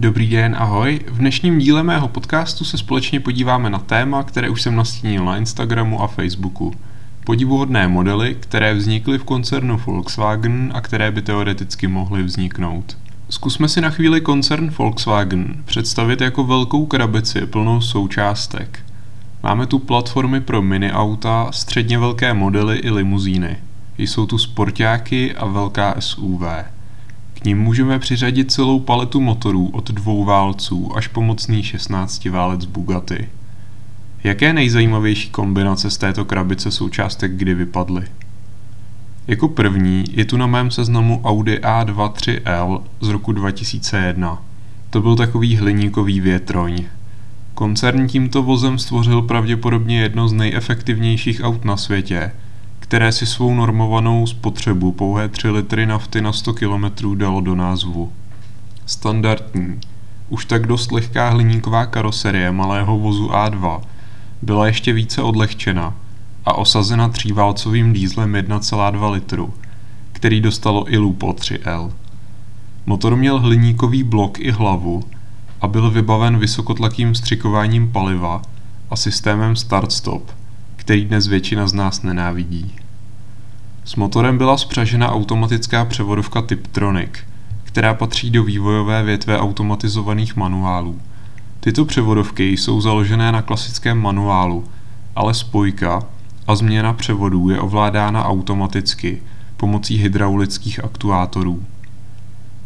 Dobrý den, ahoj. V dnešním díle mého podcastu se společně podíváme na téma, které už jsem nastínil na Instagramu a Facebooku. Podivuhodné modely, které vznikly v koncernu Volkswagen a které by teoreticky mohly vzniknout. Zkusme si na chvíli koncern Volkswagen představit jako velkou krabici plnou součástek. Máme tu platformy pro mini auta, středně velké modely i limuzíny. Jsou tu sportáky a velká SUV. K ním můžeme přiřadit celou paletu motorů od dvou válců až po mocný 16 válec Bugatti. Jaké nejzajímavější kombinace z této krabice součástek kdy vypadly? Jako první je tu na mém seznamu Audi A23L z roku 2001. To byl takový hliníkový větroň. Koncern tímto vozem stvořil pravděpodobně jedno z nejefektivnějších aut na světě – které si svou normovanou spotřebu pouhé 3 litry nafty na 100 km dalo do názvu. Standardní, už tak dost lehká hliníková karoserie malého vozu A2 byla ještě více odlehčena a osazena tříválcovým dýzlem 1,2 litru, který dostalo i Lupo 3L. Motor měl hliníkový blok i hlavu a byl vybaven vysokotlakým střikováním paliva a systémem start-stop – který dnes většina z nás nenávidí. S motorem byla spřažena automatická převodovka Tiptronic, která patří do vývojové větve automatizovaných manuálů. Tyto převodovky jsou založené na klasickém manuálu, ale spojka a změna převodů je ovládána automaticky pomocí hydraulických aktuátorů.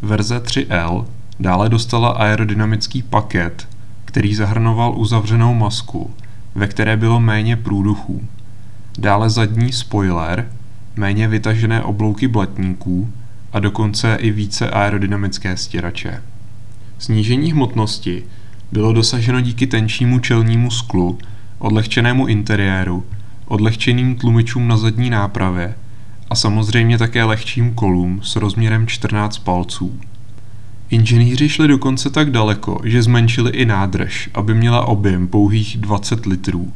Verze 3L dále dostala aerodynamický paket, který zahrnoval uzavřenou masku ve které bylo méně průduchů. Dále zadní spoiler, méně vytažené oblouky blatníků a dokonce i více aerodynamické stěrače. Snížení hmotnosti bylo dosaženo díky tenčímu čelnímu sklu, odlehčenému interiéru, odlehčeným tlumičům na zadní nápravě a samozřejmě také lehčím kolům s rozměrem 14 palců. Inženýři šli dokonce tak daleko, že zmenšili i nádrž, aby měla objem pouhých 20 litrů.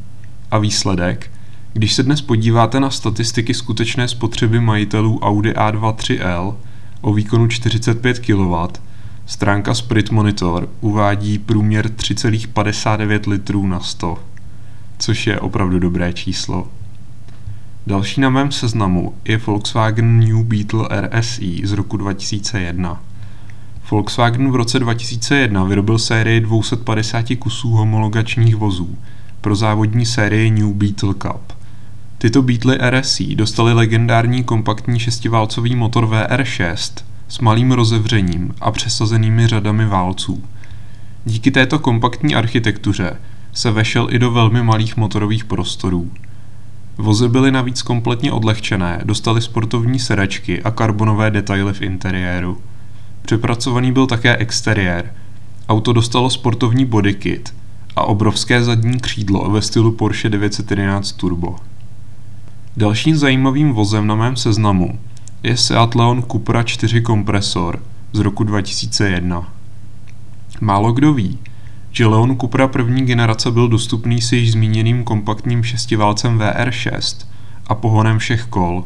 A výsledek? Když se dnes podíváte na statistiky skutečné spotřeby majitelů Audi A2 3L o výkonu 45 kW, stránka Sprit Monitor uvádí průměr 3,59 litrů na 100, což je opravdu dobré číslo. Další na mém seznamu je Volkswagen New Beetle RSI z roku 2001. Volkswagen v roce 2001 vyrobil sérii 250 kusů homologačních vozů pro závodní sérii New Beetle Cup. Tyto Beetle RSI dostaly legendární kompaktní šestiválcový motor VR6 s malým rozevřením a přesazenými řadami válců. Díky této kompaktní architektuře se vešel i do velmi malých motorových prostorů. Vozy byly navíc kompletně odlehčené, dostaly sportovní sedačky a karbonové detaily v interiéru. Přepracovaný byl také exteriér. Auto dostalo sportovní bodykit a obrovské zadní křídlo ve stylu Porsche 911 Turbo. Dalším zajímavým vozem na mém seznamu je Seat Leon Cupra 4 kompresor z roku 2001. Málo kdo ví, že Leon Cupra první generace byl dostupný s již zmíněným kompaktním šestiválcem VR6 a pohonem všech kol.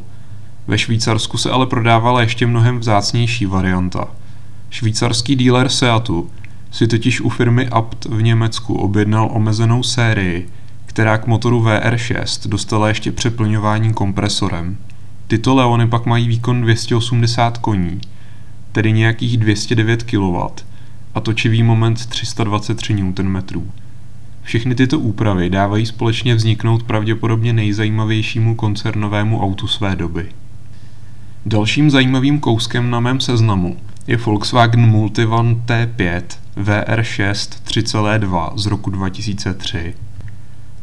Ve Švýcarsku se ale prodávala ještě mnohem vzácnější varianta – Švýcarský díler Seatu si totiž u firmy Abt v Německu objednal omezenou sérii, která k motoru VR6 dostala ještě přeplňování kompresorem. Tyto Leony pak mají výkon 280 koní, tedy nějakých 209 kW a točivý moment 323 Nm. Všechny tyto úpravy dávají společně vzniknout pravděpodobně nejzajímavějšímu koncernovému autu své doby. Dalším zajímavým kouskem na mém seznamu je Volkswagen Multivan T5 VR6 3.2 z roku 2003.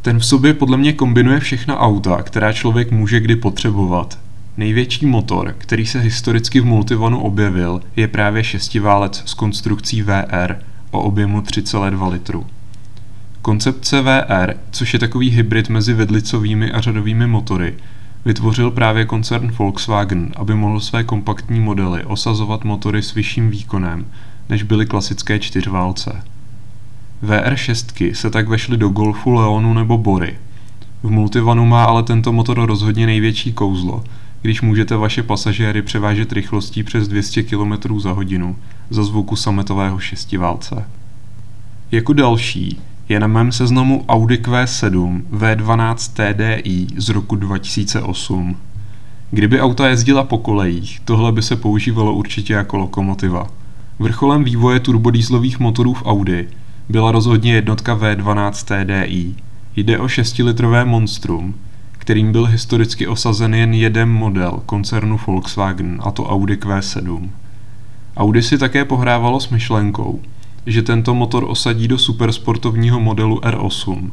Ten v sobě podle mě kombinuje všechna auta, která člověk může kdy potřebovat. Největší motor, který se historicky v Multivanu objevil, je právě šestiválec s konstrukcí VR o objemu 3,2 litru. Koncepce VR, což je takový hybrid mezi vedlicovými a řadovými motory, vytvořil právě koncern Volkswagen, aby mohl své kompaktní modely osazovat motory s vyšším výkonem, než byly klasické čtyřválce. VR6 se tak vešly do Golfu, Leonu nebo Bory. V Multivanu má ale tento motor rozhodně největší kouzlo, když můžete vaše pasažéry převážet rychlostí přes 200 km za hodinu za zvuku sametového šestiválce. Jako další je na mém seznamu Audi Q7 V12 TDI z roku 2008. Kdyby auta jezdila po kolejích, tohle by se používalo určitě jako lokomotiva. Vrcholem vývoje turbodýzlových motorů v Audi byla rozhodně jednotka V12 TDI. Jde o 6-litrové monstrum, kterým byl historicky osazen jen jeden model koncernu Volkswagen, a to Audi Q7. Audi si také pohrávalo s myšlenkou, že tento motor osadí do supersportovního modelu R8.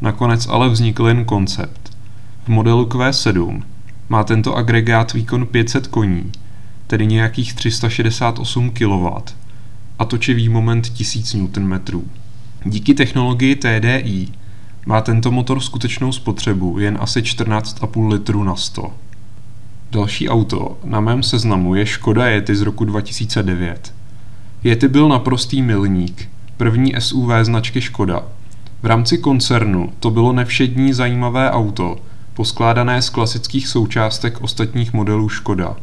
Nakonec ale vznikl jen koncept. V modelu Q7 má tento agregát výkon 500 koní, tedy nějakých 368 kW a točivý moment 1000 Nm. Díky technologii TDI má tento motor skutečnou spotřebu jen asi 14,5 litru na 100. Další auto na mém seznamu je Škoda Yeti z roku 2009. Yeti byl naprostý milník, první SUV značky Škoda. V rámci koncernu to bylo nevšední zajímavé auto, poskládané z klasických součástek ostatních modelů Škoda.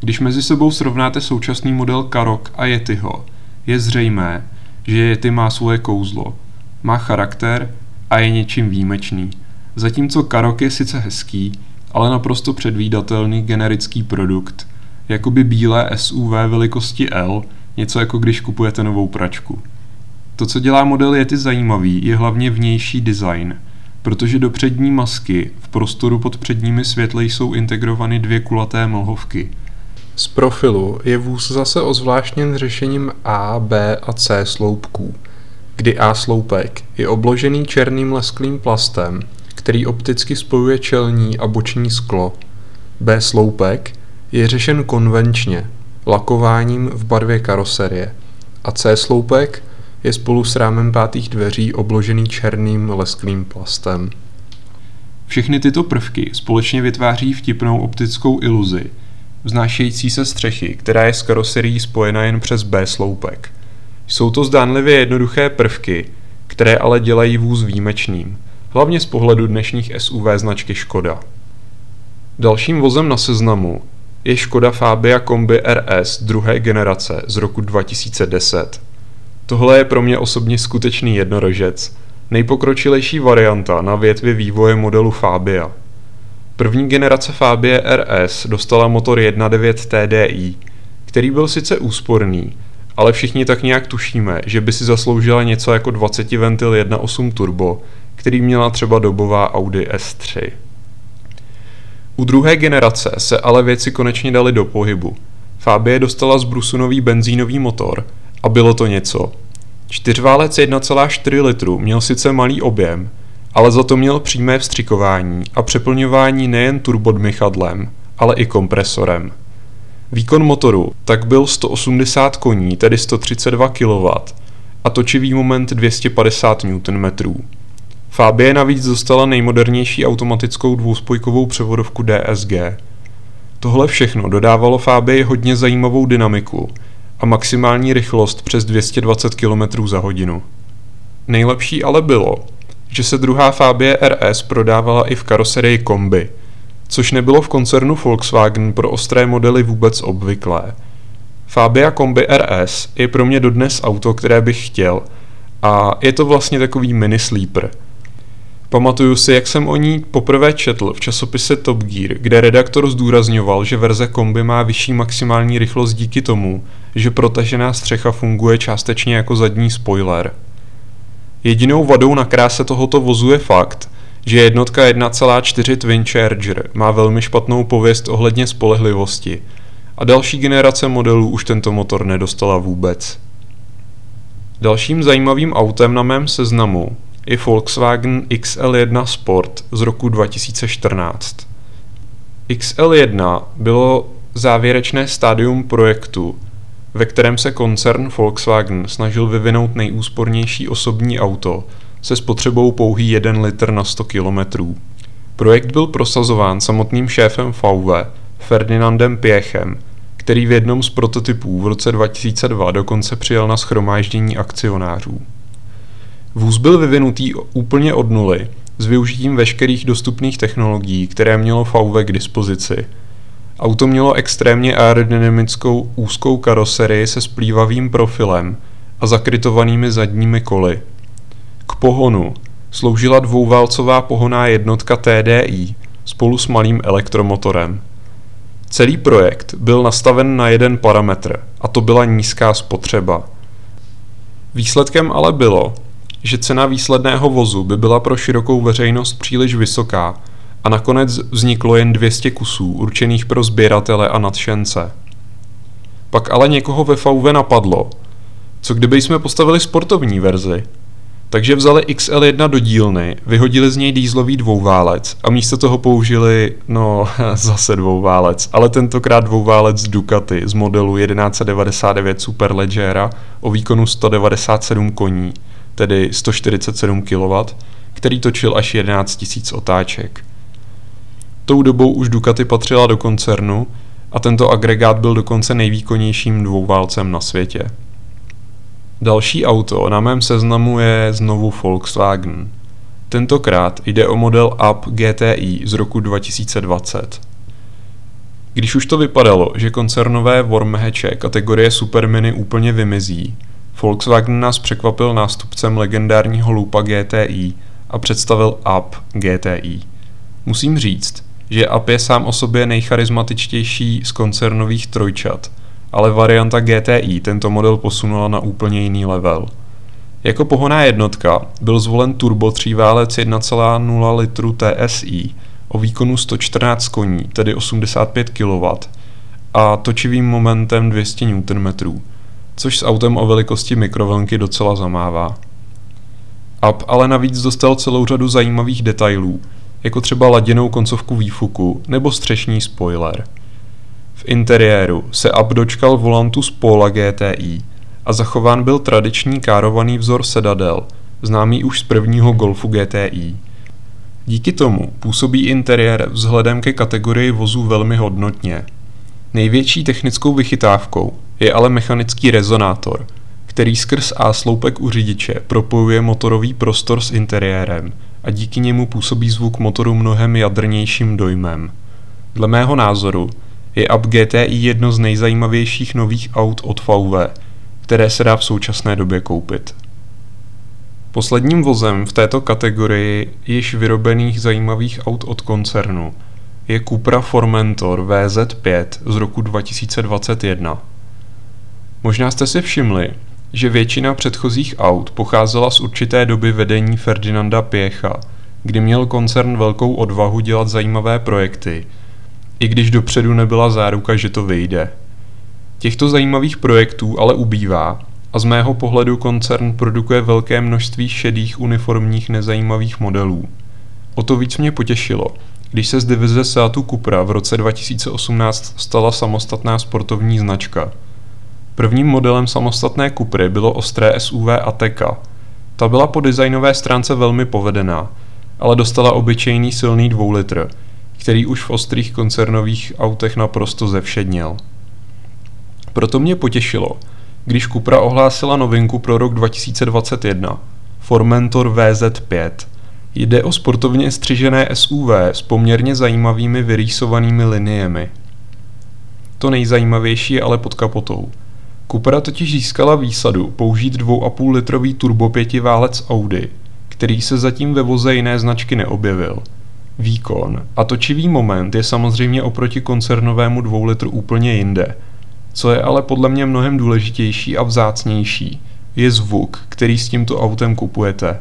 Když mezi sebou srovnáte současný model Karok a Yetiho, je zřejmé, že Yeti má svoje kouzlo. Má charakter a je něčím výjimečný. Zatímco Karok je sice hezký, ale naprosto předvídatelný generický produkt, jakoby bílé SUV velikosti L, něco jako když kupujete novou pračku. To, co dělá model Yeti zajímavý, je hlavně vnější design, protože do přední masky v prostoru pod předními světle jsou integrovány dvě kulaté mlhovky. Z profilu je vůz zase ozvláštněn řešením A, B a C sloupků, kdy A sloupek je obložený černým lesklým plastem, který opticky spojuje čelní a boční sklo. B sloupek je řešen konvenčně, lakováním v barvě karoserie a C sloupek je spolu s rámem pátých dveří obložený černým lesklým plastem. Všechny tyto prvky společně vytváří vtipnou optickou iluzi, vznášející se střechy, která je s karoserií spojena jen přes B sloupek. Jsou to zdánlivě jednoduché prvky, které ale dělají vůz výjimečným, hlavně z pohledu dnešních SUV značky Škoda. Dalším vozem na seznamu je Škoda Fabia Kombi RS druhé generace z roku 2010. Tohle je pro mě osobně skutečný jednorožec, nejpokročilejší varianta na větvi vývoje modelu Fabia. První generace Fabie RS dostala motor 1.9 TDI, který byl sice úsporný, ale všichni tak nějak tušíme, že by si zasloužila něco jako 20 ventil 1.8 turbo, který měla třeba dobová Audi S3. U druhé generace se ale věci konečně daly do pohybu. Fabie dostala z Brusu nový benzínový motor a bylo to něco. Čtyřválec 1,4 litru měl sice malý objem, ale za to měl přímé vstřikování a přeplňování nejen turbodmychadlem, ale i kompresorem. Výkon motoru tak byl 180 koní, tedy 132 kW, a točivý moment 250 Nm. Fabie navíc dostala nejmodernější automatickou dvouspojkovou převodovku DSG. Tohle všechno dodávalo Fabii hodně zajímavou dynamiku a maximální rychlost přes 220 km za hodinu. Nejlepší ale bylo, že se druhá Fabie RS prodávala i v karoserii kombi, což nebylo v koncernu Volkswagen pro ostré modely vůbec obvyklé. Fabia Kombi RS je pro mě dodnes auto, které bych chtěl a je to vlastně takový mini sleeper – Pamatuju si, jak jsem o ní poprvé četl v časopise Top Gear, kde redaktor zdůrazňoval, že verze kombi má vyšší maximální rychlost díky tomu, že protažená střecha funguje částečně jako zadní spoiler. Jedinou vadou na kráse tohoto vozu je fakt, že jednotka 1.4 Twin Charger má velmi špatnou pověst ohledně spolehlivosti a další generace modelů už tento motor nedostala vůbec. Dalším zajímavým autem na mém seznamu je Volkswagen XL1 Sport z roku 2014. XL1 bylo závěrečné stádium projektu, ve kterém se koncern Volkswagen snažil vyvinout nejúspornější osobní auto se spotřebou pouhý 1 litr na 100 km. Projekt byl prosazován samotným šéfem VW Ferdinandem Piechem, který v jednom z prototypů v roce 2002 dokonce přijel na schromáždění akcionářů. Vůz byl vyvinutý úplně od nuly, s využitím veškerých dostupných technologií, které mělo VW k dispozici. Auto mělo extrémně aerodynamickou úzkou karoserii se splývavým profilem a zakrytovanými zadními koly. K pohonu sloužila dvouválcová pohoná jednotka TDI spolu s malým elektromotorem. Celý projekt byl nastaven na jeden parametr, a to byla nízká spotřeba. Výsledkem ale bylo, že cena výsledného vozu by byla pro širokou veřejnost příliš vysoká a nakonec vzniklo jen 200 kusů určených pro sběratele a nadšence. Pak ale někoho ve VV napadlo, co kdyby jsme postavili sportovní verzi – takže vzali XL1 do dílny, vyhodili z něj dýzlový dvouválec a místo toho použili, no zase dvouválec, ale tentokrát dvouválec Ducati z modelu 1199 Superleggera o výkonu 197 koní, tedy 147 kW, který točil až 11 000 otáček. Tou dobou už Ducati patřila do koncernu a tento agregát byl dokonce nejvýkonnějším dvouválcem na světě. Další auto na mém seznamu je znovu Volkswagen. Tentokrát jde o model Up GTI z roku 2020. Když už to vypadalo, že koncernové vormheče kategorie Supermini úplně vymizí, Volkswagen nás překvapil nástupcem legendárního Lupa GTI a představil Up GTI. Musím říct, že Up je sám o sobě nejcharizmatičtější z koncernových trojčat – ale varianta GTI tento model posunula na úplně jiný level. Jako pohoná jednotka byl zvolen turbo tříválec 1,0 litru TSI o výkonu 114 koní, tedy 85 kW, a točivým momentem 200 Nm, což s autem o velikosti mikrovlnky docela zamává. Up ale navíc dostal celou řadu zajímavých detailů, jako třeba laděnou koncovku výfuku nebo střešní spoiler – v interiéru se Up dočkal volantu z Pola GTI a zachován byl tradiční károvaný vzor sedadel, známý už z prvního Golfu GTI. Díky tomu působí interiér vzhledem ke kategorii vozů velmi hodnotně. Největší technickou vychytávkou je ale mechanický rezonátor, který skrz A-sloupek u řidiče propojuje motorový prostor s interiérem a díky němu působí zvuk motoru mnohem jadrnějším dojmem. Dle mého názoru je Up GTI jedno z nejzajímavějších nových aut od VW, které se dá v současné době koupit. Posledním vozem v této kategorii již vyrobených zajímavých aut od koncernu je Cupra Formentor VZ5 z roku 2021. Možná jste si všimli, že většina předchozích aut pocházela z určité doby vedení Ferdinanda Piecha, kdy měl koncern velkou odvahu dělat zajímavé projekty – i když dopředu nebyla záruka, že to vyjde. Těchto zajímavých projektů ale ubývá a z mého pohledu koncern produkuje velké množství šedých uniformních nezajímavých modelů. O to víc mě potěšilo, když se z divize Seatu Cupra v roce 2018 stala samostatná sportovní značka. Prvním modelem samostatné Cupry bylo ostré SUV Ateca. Ta byla po designové stránce velmi povedená, ale dostala obyčejný silný 2 litr, který už v ostrých koncernových autech naprosto zevšedněl. Proto mě potěšilo, když Cupra ohlásila novinku pro rok 2021, Formentor VZ5. Jde o sportovně střižené SUV s poměrně zajímavými vyrýsovanými liniemi. To nejzajímavější je ale pod kapotou. Cupra totiž získala výsadu použít 2,5 litrový turbo válec Audi, který se zatím ve voze jiné značky neobjevil – Výkon a točivý moment je samozřejmě oproti koncernovému 2 litru úplně jinde. Co je ale podle mě mnohem důležitější a vzácnější, je zvuk, který s tímto autem kupujete.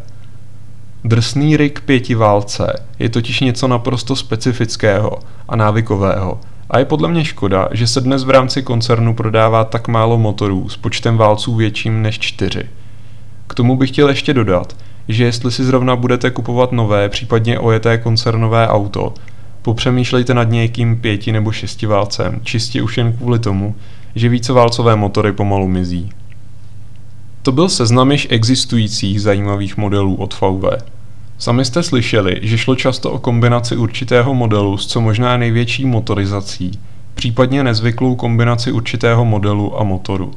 Drsný rik pětiválce je totiž něco naprosto specifického a návykového a je podle mě škoda, že se dnes v rámci koncernu prodává tak málo motorů s počtem válců větším než čtyři. K tomu bych chtěl ještě dodat, že jestli si zrovna budete kupovat nové, případně ojeté koncernové auto, popřemýšlejte nad nějakým pěti nebo šestiválcem, čistě už jen kvůli tomu, že víceválcové motory pomalu mizí. To byl seznam již existujících zajímavých modelů od VW. Sami jste slyšeli, že šlo často o kombinaci určitého modelu s co možná největší motorizací, případně nezvyklou kombinaci určitého modelu a motoru.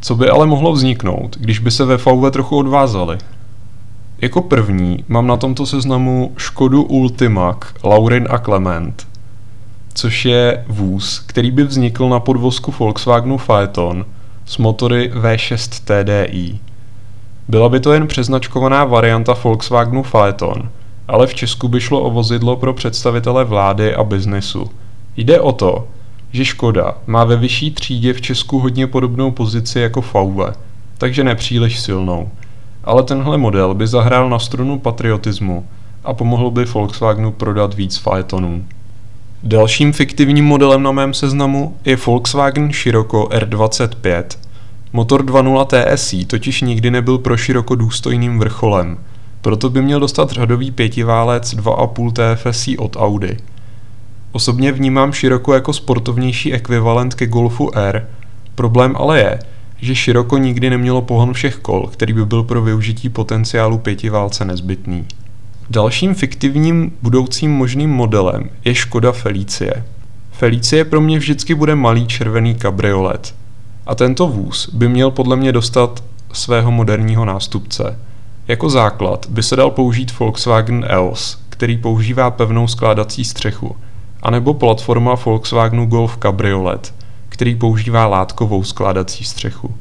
Co by ale mohlo vzniknout, když by se ve VW trochu odvázali? Jako první mám na tomto seznamu Škodu Ultimac Laurin a Clement. což je vůz, který by vznikl na podvozku Volkswagenu Phaeton s motory V6 TDI. Byla by to jen přeznačkovaná varianta Volkswagenu Phaeton, ale v Česku by šlo o vozidlo pro představitele vlády a biznesu. Jde o to, že Škoda má ve vyšší třídě v Česku hodně podobnou pozici jako VW, takže nepříliš silnou. Ale tenhle model by zahrál na strunu patriotismu a pomohl by Volkswagenu prodat víc Phaetonů. Dalším fiktivním modelem na mém seznamu je Volkswagen Scirocco R25. Motor 2.0 TSI totiž nikdy nebyl pro Scirocco důstojným vrcholem, proto by měl dostat řadový pětiválec 2.5 TFSI od Audi. Osobně vnímám Scirocco jako sportovnější ekvivalent ke Golfu R, problém ale je, že Scirocco nikdy nemělo pohon všech kol, který by byl pro využití potenciálu pětiválce nezbytný. Dalším fiktivním budoucím možným modelem je Škoda Felicie. Felicie pro mě vždycky bude malý červený kabriolet. A tento vůz by měl podle mě dostat svého moderního nástupce. Jako základ by se dal použít Volkswagen EOS, který používá pevnou skládací střechu, anebo platforma Volkswagenu Golf Cabriolet, který používá látkovou skládací střechu.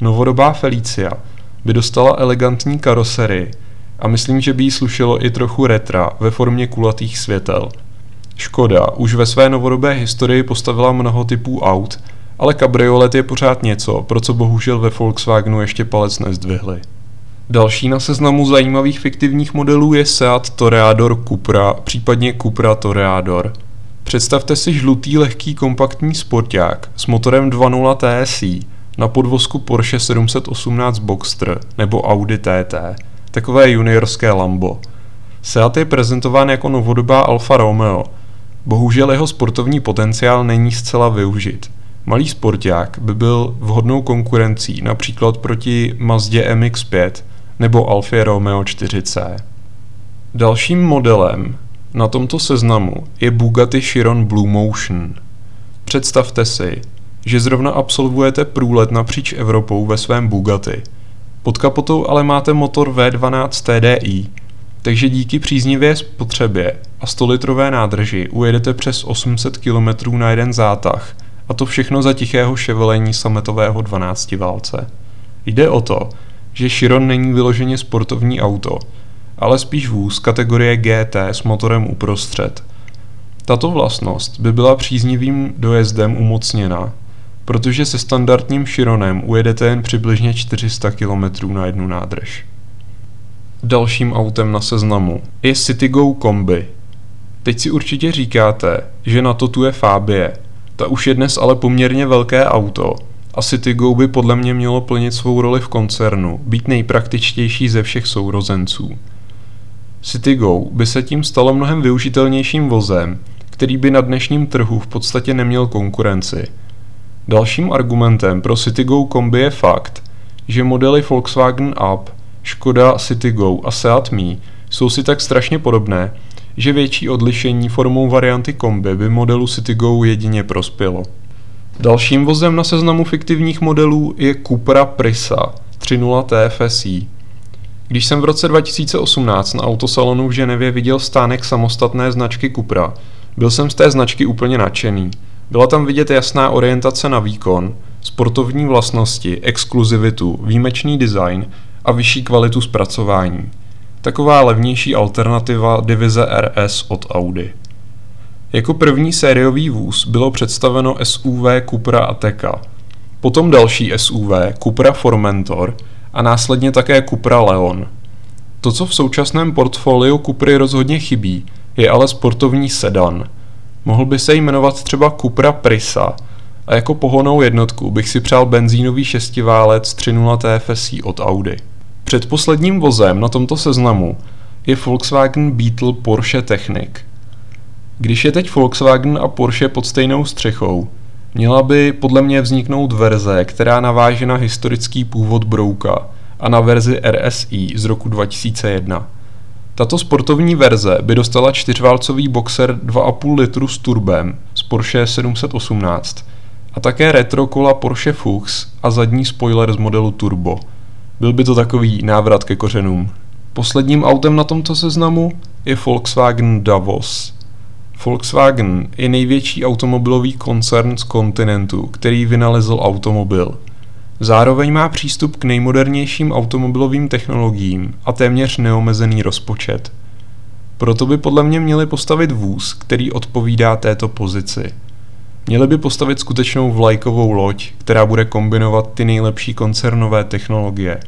Novodobá Felicia by dostala elegantní karoserii, a myslím, že by jí slušelo i trochu retra ve formě kulatých světel. Škoda už ve své novodobé historii postavila mnoho typů aut, ale kabriolet je pořád něco, pro co bohužel ve Volkswagenu ještě palec nezdvihli. Další na seznamu zajímavých fiktivních modelů je Seat Toreador Cupra, případně Cupra Toreador. Představte si žlutý lehký kompaktní sporták s motorem 2.0 TSI na podvozku Porsche 718 Boxster nebo Audi TT takové juniorské Lambo. Seat je prezentován jako novodobá Alfa Romeo. Bohužel jeho sportovní potenciál není zcela využit. Malý sporták by byl vhodnou konkurencí například proti Mazdě MX-5 nebo Alfa Romeo 4C. Dalším modelem na tomto seznamu je Bugatti Chiron Blue Motion. Představte si, že zrovna absolvujete průlet napříč Evropou ve svém Bugatti – pod kapotou ale máte motor V12 TDI, takže díky příznivé spotřebě a 100-litrové nádrži ujedete přes 800 km na jeden zátah, a to všechno za tichého ševelení sametového 12 válce. Jde o to, že Chiron není vyloženě sportovní auto, ale spíš vůz kategorie GT s motorem uprostřed. Tato vlastnost by byla příznivým dojezdem umocněna protože se standardním Chironem ujedete jen přibližně 400 km na jednu nádrž. Dalším autem na seznamu je Citigo Kombi. Teď si určitě říkáte, že na to tu je Fabie. Ta už je dnes ale poměrně velké auto a Citigo by podle mě mělo plnit svou roli v koncernu, být nejpraktičtější ze všech sourozenců. Citigo by se tím stalo mnohem využitelnějším vozem, který by na dnešním trhu v podstatě neměl konkurenci – Dalším argumentem pro Citigo kombi je fakt, že modely Volkswagen Up, Škoda Citigo a Seat Mii jsou si tak strašně podobné, že větší odlišení formou varianty kombi by modelu Citigo jedině prospělo. Dalším vozem na seznamu fiktivních modelů je Cupra Prisa 3.0 TFSI. Když jsem v roce 2018 na autosalonu v Ženevě viděl stánek samostatné značky Cupra, byl jsem z té značky úplně nadšený – byla tam vidět jasná orientace na výkon, sportovní vlastnosti, exkluzivitu, výjimečný design a vyšší kvalitu zpracování. Taková levnější alternativa divize RS od Audi. Jako první sériový vůz bylo představeno SUV Cupra Ateca, potom další SUV Cupra Formentor a následně také Cupra Leon. To, co v současném portfoliu Cupry rozhodně chybí, je ale sportovní sedan – Mohl by se jmenovat třeba Cupra Prisa a jako pohonou jednotku bych si přál benzínový šestiválec 3.0 TFSI od Audi. Předposledním vozem na tomto seznamu je Volkswagen Beetle Porsche Technic. Když je teď Volkswagen a Porsche pod stejnou střechou, měla by podle mě vzniknout verze, která naváže na historický původ Brouka a na verzi RSI z roku 2001. Tato sportovní verze by dostala čtyřválcový boxer 2,5 litru s turbem z Porsche 718 a také retro kola Porsche Fuchs a zadní spoiler z modelu Turbo. Byl by to takový návrat ke kořenům. Posledním autem na tomto seznamu je Volkswagen Davos. Volkswagen je největší automobilový koncern z kontinentu, který vynalezl automobil. Zároveň má přístup k nejmodernějším automobilovým technologiím a téměř neomezený rozpočet. Proto by podle mě měli postavit vůz, který odpovídá této pozici. Měli by postavit skutečnou vlajkovou loď, která bude kombinovat ty nejlepší koncernové technologie.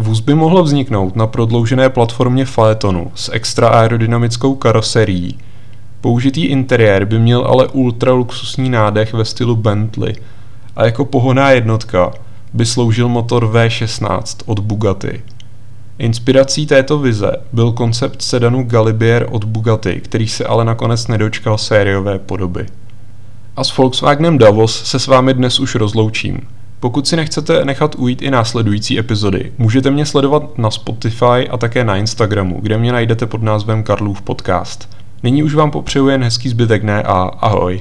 Vůz by mohl vzniknout na prodloužené platformě Phaetonu s extra aerodynamickou karoserií. Použitý interiér by měl ale ultra luxusní nádech ve stylu Bentley a jako pohoná jednotka by sloužil motor V16 od Bugatti. Inspirací této vize byl koncept sedanu Galibier od Bugatti, který se ale nakonec nedočkal sériové podoby. A s Volkswagenem Davos se s vámi dnes už rozloučím. Pokud si nechcete nechat ujít i následující epizody, můžete mě sledovat na Spotify a také na Instagramu, kde mě najdete pod názvem Karlův podcast. Nyní už vám popřeju jen hezký zbytek dne a ahoj.